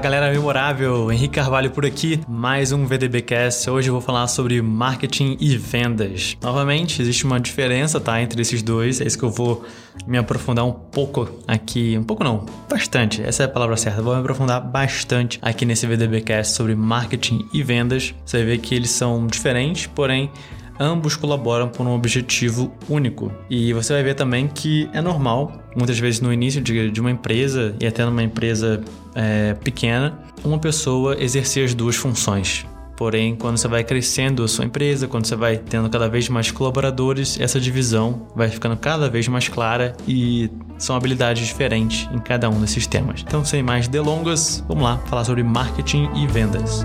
Galera memorável, Henrique Carvalho por aqui, mais um VDBcast. Hoje eu vou falar sobre marketing e vendas. Novamente, existe uma diferença, tá, entre esses dois. É isso que eu vou me aprofundar um pouco aqui, um pouco não, bastante. Essa é a palavra certa. vou me aprofundar bastante aqui nesse VDBcast sobre marketing e vendas. Você ver que eles são diferentes, porém ambos colaboram por um objetivo único. E você vai ver também que é normal, muitas vezes no início de, de uma empresa e até numa empresa é, pequena, uma pessoa exercer as duas funções. Porém, quando você vai crescendo a sua empresa, quando você vai tendo cada vez mais colaboradores, essa divisão vai ficando cada vez mais clara e são habilidades diferentes em cada um desses temas. Então, sem mais delongas, vamos lá falar sobre marketing e vendas.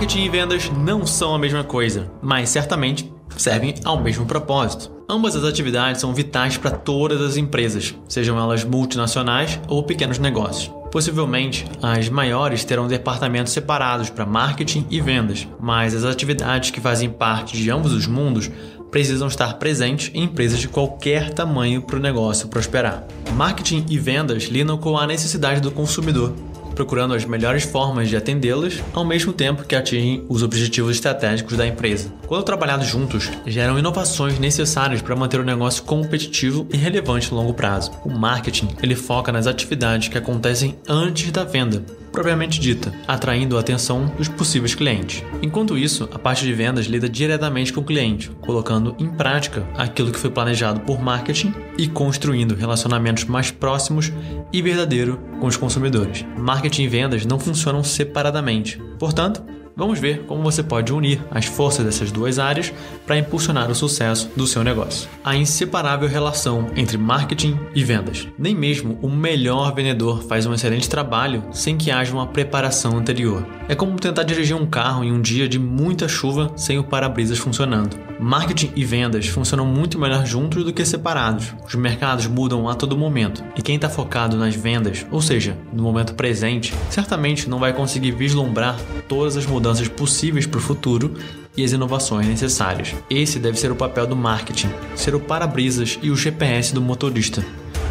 Marketing e vendas não são a mesma coisa, mas certamente servem ao mesmo propósito. Ambas as atividades são vitais para todas as empresas, sejam elas multinacionais ou pequenos negócios. Possivelmente, as maiores terão departamentos separados para marketing e vendas, mas as atividades que fazem parte de ambos os mundos precisam estar presentes em empresas de qualquer tamanho para o negócio prosperar. Marketing e vendas lidam com a necessidade do consumidor, procurando as melhores formas de atendê-las, ao mesmo tempo que atingem os objetivos estratégicos da empresa. Quando trabalhados juntos, geram inovações necessárias para manter o negócio competitivo e relevante a longo prazo. O marketing ele foca nas atividades que acontecem antes da venda, propriamente dita, atraindo a atenção dos possíveis clientes. Enquanto isso, a parte de vendas lida diretamente com o cliente, colocando em prática aquilo que foi planejado por marketing e construindo relacionamentos mais próximos e verdadeiros com os consumidores. Marketing e vendas não funcionam separadamente. Portanto, Vamos ver como você pode unir as forças dessas duas áreas para impulsionar o sucesso do seu negócio. A inseparável relação entre marketing e vendas. Nem mesmo o melhor vendedor faz um excelente trabalho sem que haja uma preparação anterior. É como tentar dirigir um carro em um dia de muita chuva sem o para-brisas funcionando. Marketing e vendas funcionam muito melhor juntos do que separados. Os mercados mudam a todo momento e quem está focado nas vendas, ou seja, no momento presente, certamente não vai conseguir vislumbrar todas as mudanças possíveis para o futuro e as inovações necessárias. Esse deve ser o papel do marketing, ser o para-brisas e o GPS do motorista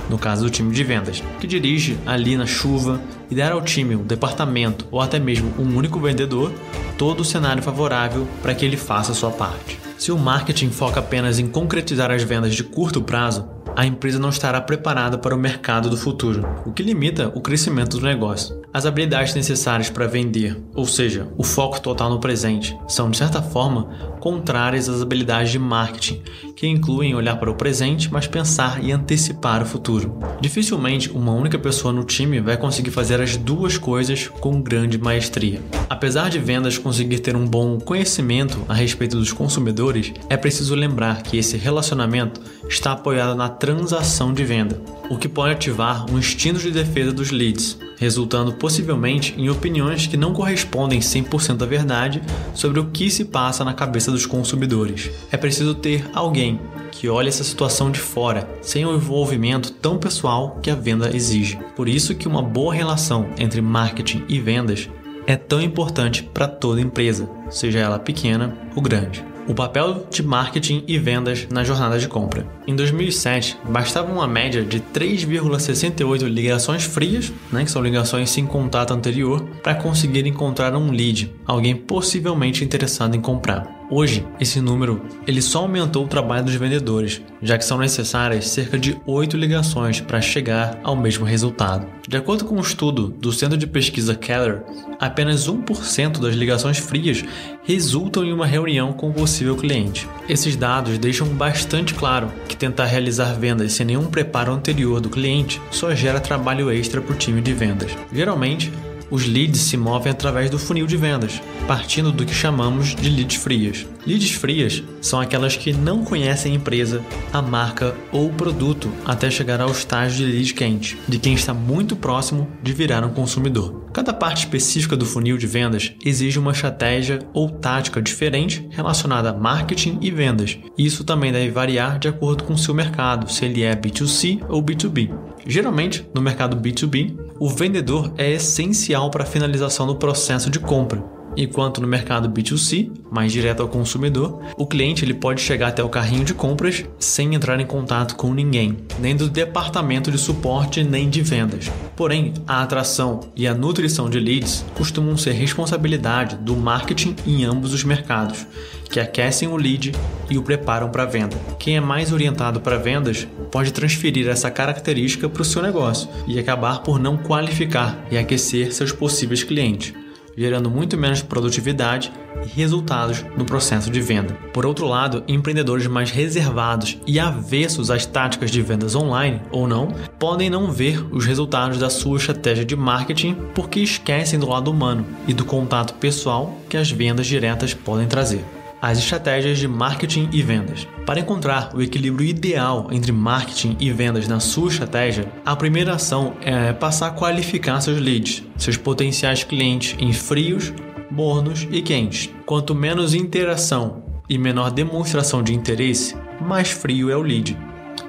no caso do time de vendas, que dirige ali na chuva e dar ao time, um departamento ou até mesmo um único vendedor todo o cenário favorável para que ele faça a sua parte. Se o marketing foca apenas em concretizar as vendas de curto prazo, a empresa não estará preparada para o mercado do futuro, o que limita o crescimento do negócio. As habilidades necessárias para vender, ou seja, o foco total no presente, são de certa forma contrárias às habilidades de marketing, que incluem olhar para o presente, mas pensar e antecipar o futuro. Dificilmente uma única pessoa no time vai conseguir fazer as duas coisas com grande maestria. Apesar de vendas conseguir ter um bom conhecimento a respeito dos consumidores, é preciso lembrar que esse relacionamento está apoiado na transação de venda, o que pode ativar um instinto de defesa dos leads, resultando possivelmente em opiniões que não correspondem 100% à verdade sobre o que se passa na cabeça dos consumidores. É preciso ter alguém que olhe essa situação de fora, sem o envolvimento tão pessoal que a venda exige. Por isso que uma boa relação entre marketing e vendas é tão importante para toda empresa, seja ela pequena ou grande o papel de marketing e vendas na jornada de compra. Em 2007, bastava uma média de 3,68 ligações frias, né, que são ligações sem contato anterior, para conseguir encontrar um lead, alguém possivelmente interessado em comprar. Hoje, esse número ele só aumentou o trabalho dos vendedores, já que são necessárias cerca de 8 ligações para chegar ao mesmo resultado. De acordo com um estudo do Centro de Pesquisa Keller, apenas 1% das ligações frias resultam em uma reunião com o possível cliente. Esses dados deixam bastante claro que tentar realizar vendas sem nenhum preparo anterior do cliente só gera trabalho extra para o time de vendas. Geralmente, os leads se movem através do funil de vendas, partindo do que chamamos de leads frias. Leads frias são aquelas que não conhecem a empresa, a marca ou o produto até chegar ao estágio de lead quente, de quem está muito próximo de virar um consumidor. Cada parte específica do funil de vendas exige uma estratégia ou tática diferente relacionada a marketing e vendas. Isso também deve variar de acordo com o seu mercado, se ele é B2C ou B2B. Geralmente, no mercado B2B, o vendedor é essencial para a finalização do processo de compra enquanto no mercado B2C, mais direto ao consumidor, o cliente ele pode chegar até o carrinho de compras sem entrar em contato com ninguém, nem do departamento de suporte nem de vendas. Porém, a atração e a nutrição de leads costumam ser responsabilidade do marketing em ambos os mercados, que aquecem o lead e o preparam para venda. Quem é mais orientado para vendas pode transferir essa característica para o seu negócio e acabar por não qualificar e aquecer seus possíveis clientes gerando muito menos produtividade e resultados no processo de venda. Por outro lado, empreendedores mais reservados e avessos às táticas de vendas online ou não, podem não ver os resultados da sua estratégia de marketing porque esquecem do lado humano e do contato pessoal que as vendas diretas podem trazer as estratégias de marketing e vendas. Para encontrar o equilíbrio ideal entre marketing e vendas na sua estratégia, a primeira ação é passar a qualificar seus leads, seus potenciais clientes em frios, mornos e quentes. Quanto menos interação e menor demonstração de interesse, mais frio é o lead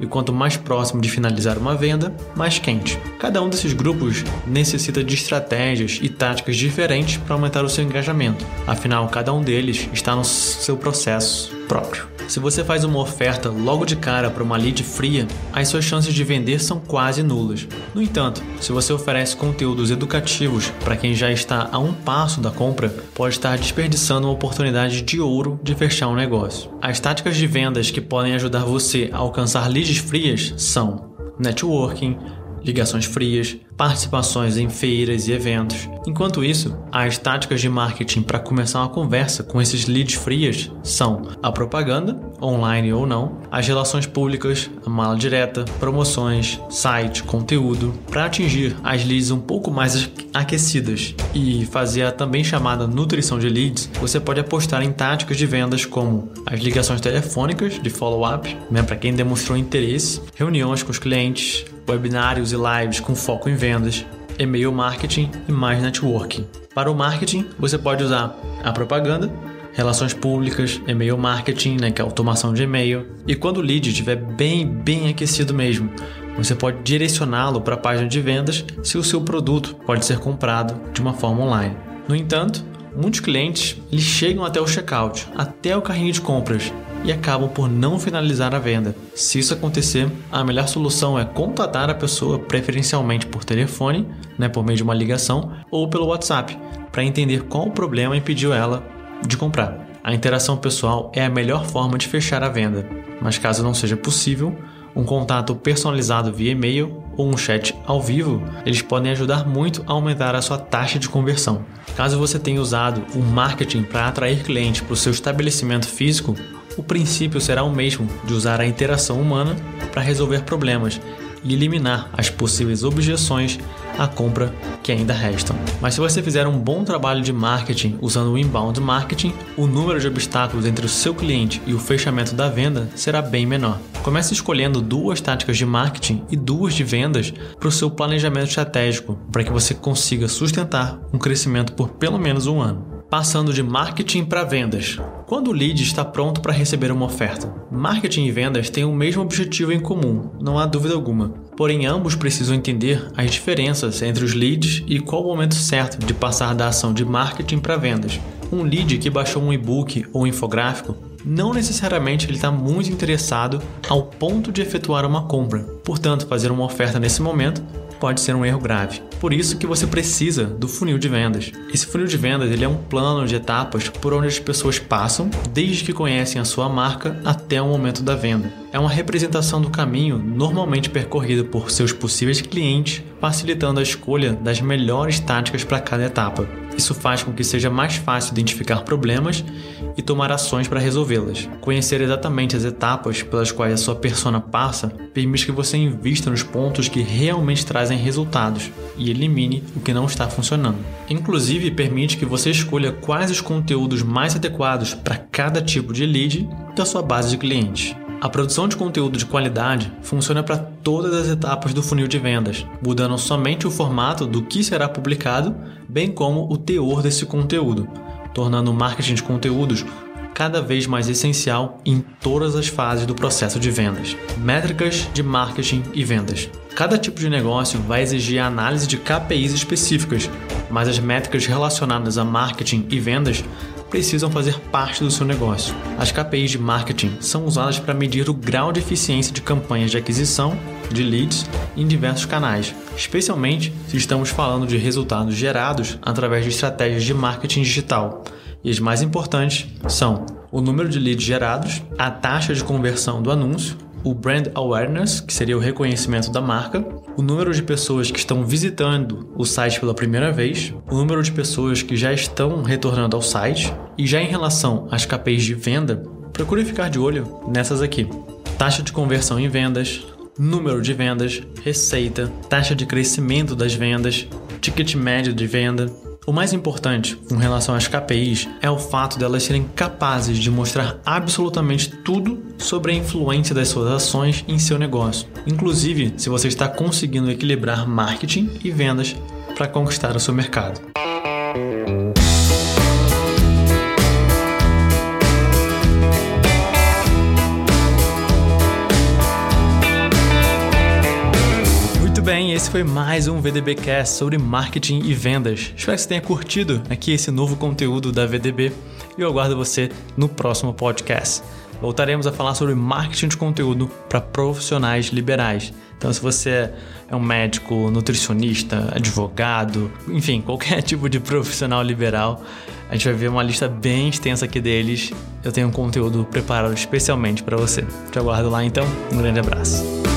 e quanto mais próximo de finalizar uma venda, mais quente. Cada um desses grupos necessita de estratégias e táticas diferentes para aumentar o seu engajamento, afinal, cada um deles está no seu processo próprio. Se você faz uma oferta logo de cara para uma lead fria, as suas chances de vender são quase nulas. No entanto, se você oferece conteúdos educativos para quem já está a um passo da compra, pode estar desperdiçando uma oportunidade de ouro de fechar um negócio. As táticas de vendas que podem ajudar você a alcançar leads frias são networking, ligações frias, participações em feiras e eventos. Enquanto isso, as táticas de marketing para começar uma conversa com esses leads frias são a propaganda, online ou não, as relações públicas, a mala direta, promoções, site, conteúdo, para atingir as leads um pouco mais aquecidas e fazer a também chamada nutrição de leads, você pode apostar em táticas de vendas como as ligações telefônicas de follow-up, né, para quem demonstrou interesse, reuniões com os clientes, webinários e lives com foco em vendas, e-mail marketing e mais networking. Para o marketing, você pode usar a propaganda, relações públicas, e-mail marketing, né, que é automação de e-mail. E quando o lead estiver bem, bem aquecido mesmo, você pode direcioná-lo para a página de vendas se o seu produto pode ser comprado de uma forma online. No entanto, muitos clientes eles chegam até o checkout, até o carrinho de compras, e acabam por não finalizar a venda. Se isso acontecer, a melhor solução é contatar a pessoa preferencialmente por telefone, né, por meio de uma ligação, ou pelo WhatsApp, para entender qual o problema impediu ela de comprar. A interação pessoal é a melhor forma de fechar a venda, mas caso não seja possível, um contato personalizado via e-mail ou um chat ao vivo, eles podem ajudar muito a aumentar a sua taxa de conversão. Caso você tenha usado o marketing para atrair clientes para o seu estabelecimento físico, o princípio será o mesmo de usar a interação humana para resolver problemas e eliminar as possíveis objeções à compra que ainda restam. Mas se você fizer um bom trabalho de marketing usando o inbound marketing, o número de obstáculos entre o seu cliente e o fechamento da venda será bem menor. Comece escolhendo duas táticas de marketing e duas de vendas para o seu planejamento estratégico, para que você consiga sustentar um crescimento por pelo menos um ano passando de marketing para vendas. Quando o lead está pronto para receber uma oferta, marketing e vendas têm o mesmo objetivo em comum, não há dúvida alguma. Porém, ambos precisam entender as diferenças entre os leads e qual o momento certo de passar da ação de marketing para vendas. Um lead que baixou um e-book ou infográfico não necessariamente ele está muito interessado ao ponto de efetuar uma compra. Portanto, fazer uma oferta nesse momento pode ser um erro grave. Por isso que você precisa do funil de vendas. Esse funil de vendas ele é um plano de etapas por onde as pessoas passam desde que conhecem a sua marca até o momento da venda. É uma representação do caminho normalmente percorrido por seus possíveis clientes, facilitando a escolha das melhores táticas para cada etapa. Isso faz com que seja mais fácil identificar problemas e tomar ações para resolvê-las. Conhecer exatamente as etapas pelas quais a sua persona passa permite que você invista nos pontos que realmente trazem resultados e elimine o que não está funcionando. Inclusive, permite que você escolha quais os conteúdos mais adequados para cada tipo de lead da sua base de clientes. A produção de conteúdo de qualidade funciona para todas as etapas do funil de vendas, mudando somente o formato do que será publicado, bem como o teor desse conteúdo, tornando o marketing de conteúdos cada vez mais essencial em todas as fases do processo de vendas. Métricas de marketing e vendas. Cada tipo de negócio vai exigir a análise de KPIs específicas, mas as métricas relacionadas a marketing e vendas precisam fazer parte do seu negócio. As KPIs de marketing são usadas para medir o grau de eficiência de campanhas de aquisição de leads em diversos canais, especialmente se estamos falando de resultados gerados através de estratégias de marketing digital. E as mais importantes são o número de leads gerados, a taxa de conversão do anúncio, o brand awareness, que seria o reconhecimento da marca, o número de pessoas que estão visitando o site pela primeira vez, o número de pessoas que já estão retornando ao site, e já em relação às KPIs de venda, procure ficar de olho nessas aqui: taxa de conversão em vendas, número de vendas, receita, taxa de crescimento das vendas, ticket médio de venda, o mais importante com relação às KPIs é o fato delas serem capazes de mostrar absolutamente tudo sobre a influência das suas ações em seu negócio, inclusive se você está conseguindo equilibrar marketing e vendas para conquistar o seu mercado. Esse foi mais um VDBcast sobre marketing e vendas. Espero que você tenha curtido aqui esse novo conteúdo da VDB e eu aguardo você no próximo podcast. Voltaremos a falar sobre marketing de conteúdo para profissionais liberais. Então, se você é um médico, nutricionista, advogado, enfim, qualquer tipo de profissional liberal, a gente vai ver uma lista bem extensa aqui deles. Eu tenho um conteúdo preparado especialmente para você. Te aguardo lá então. Um grande abraço.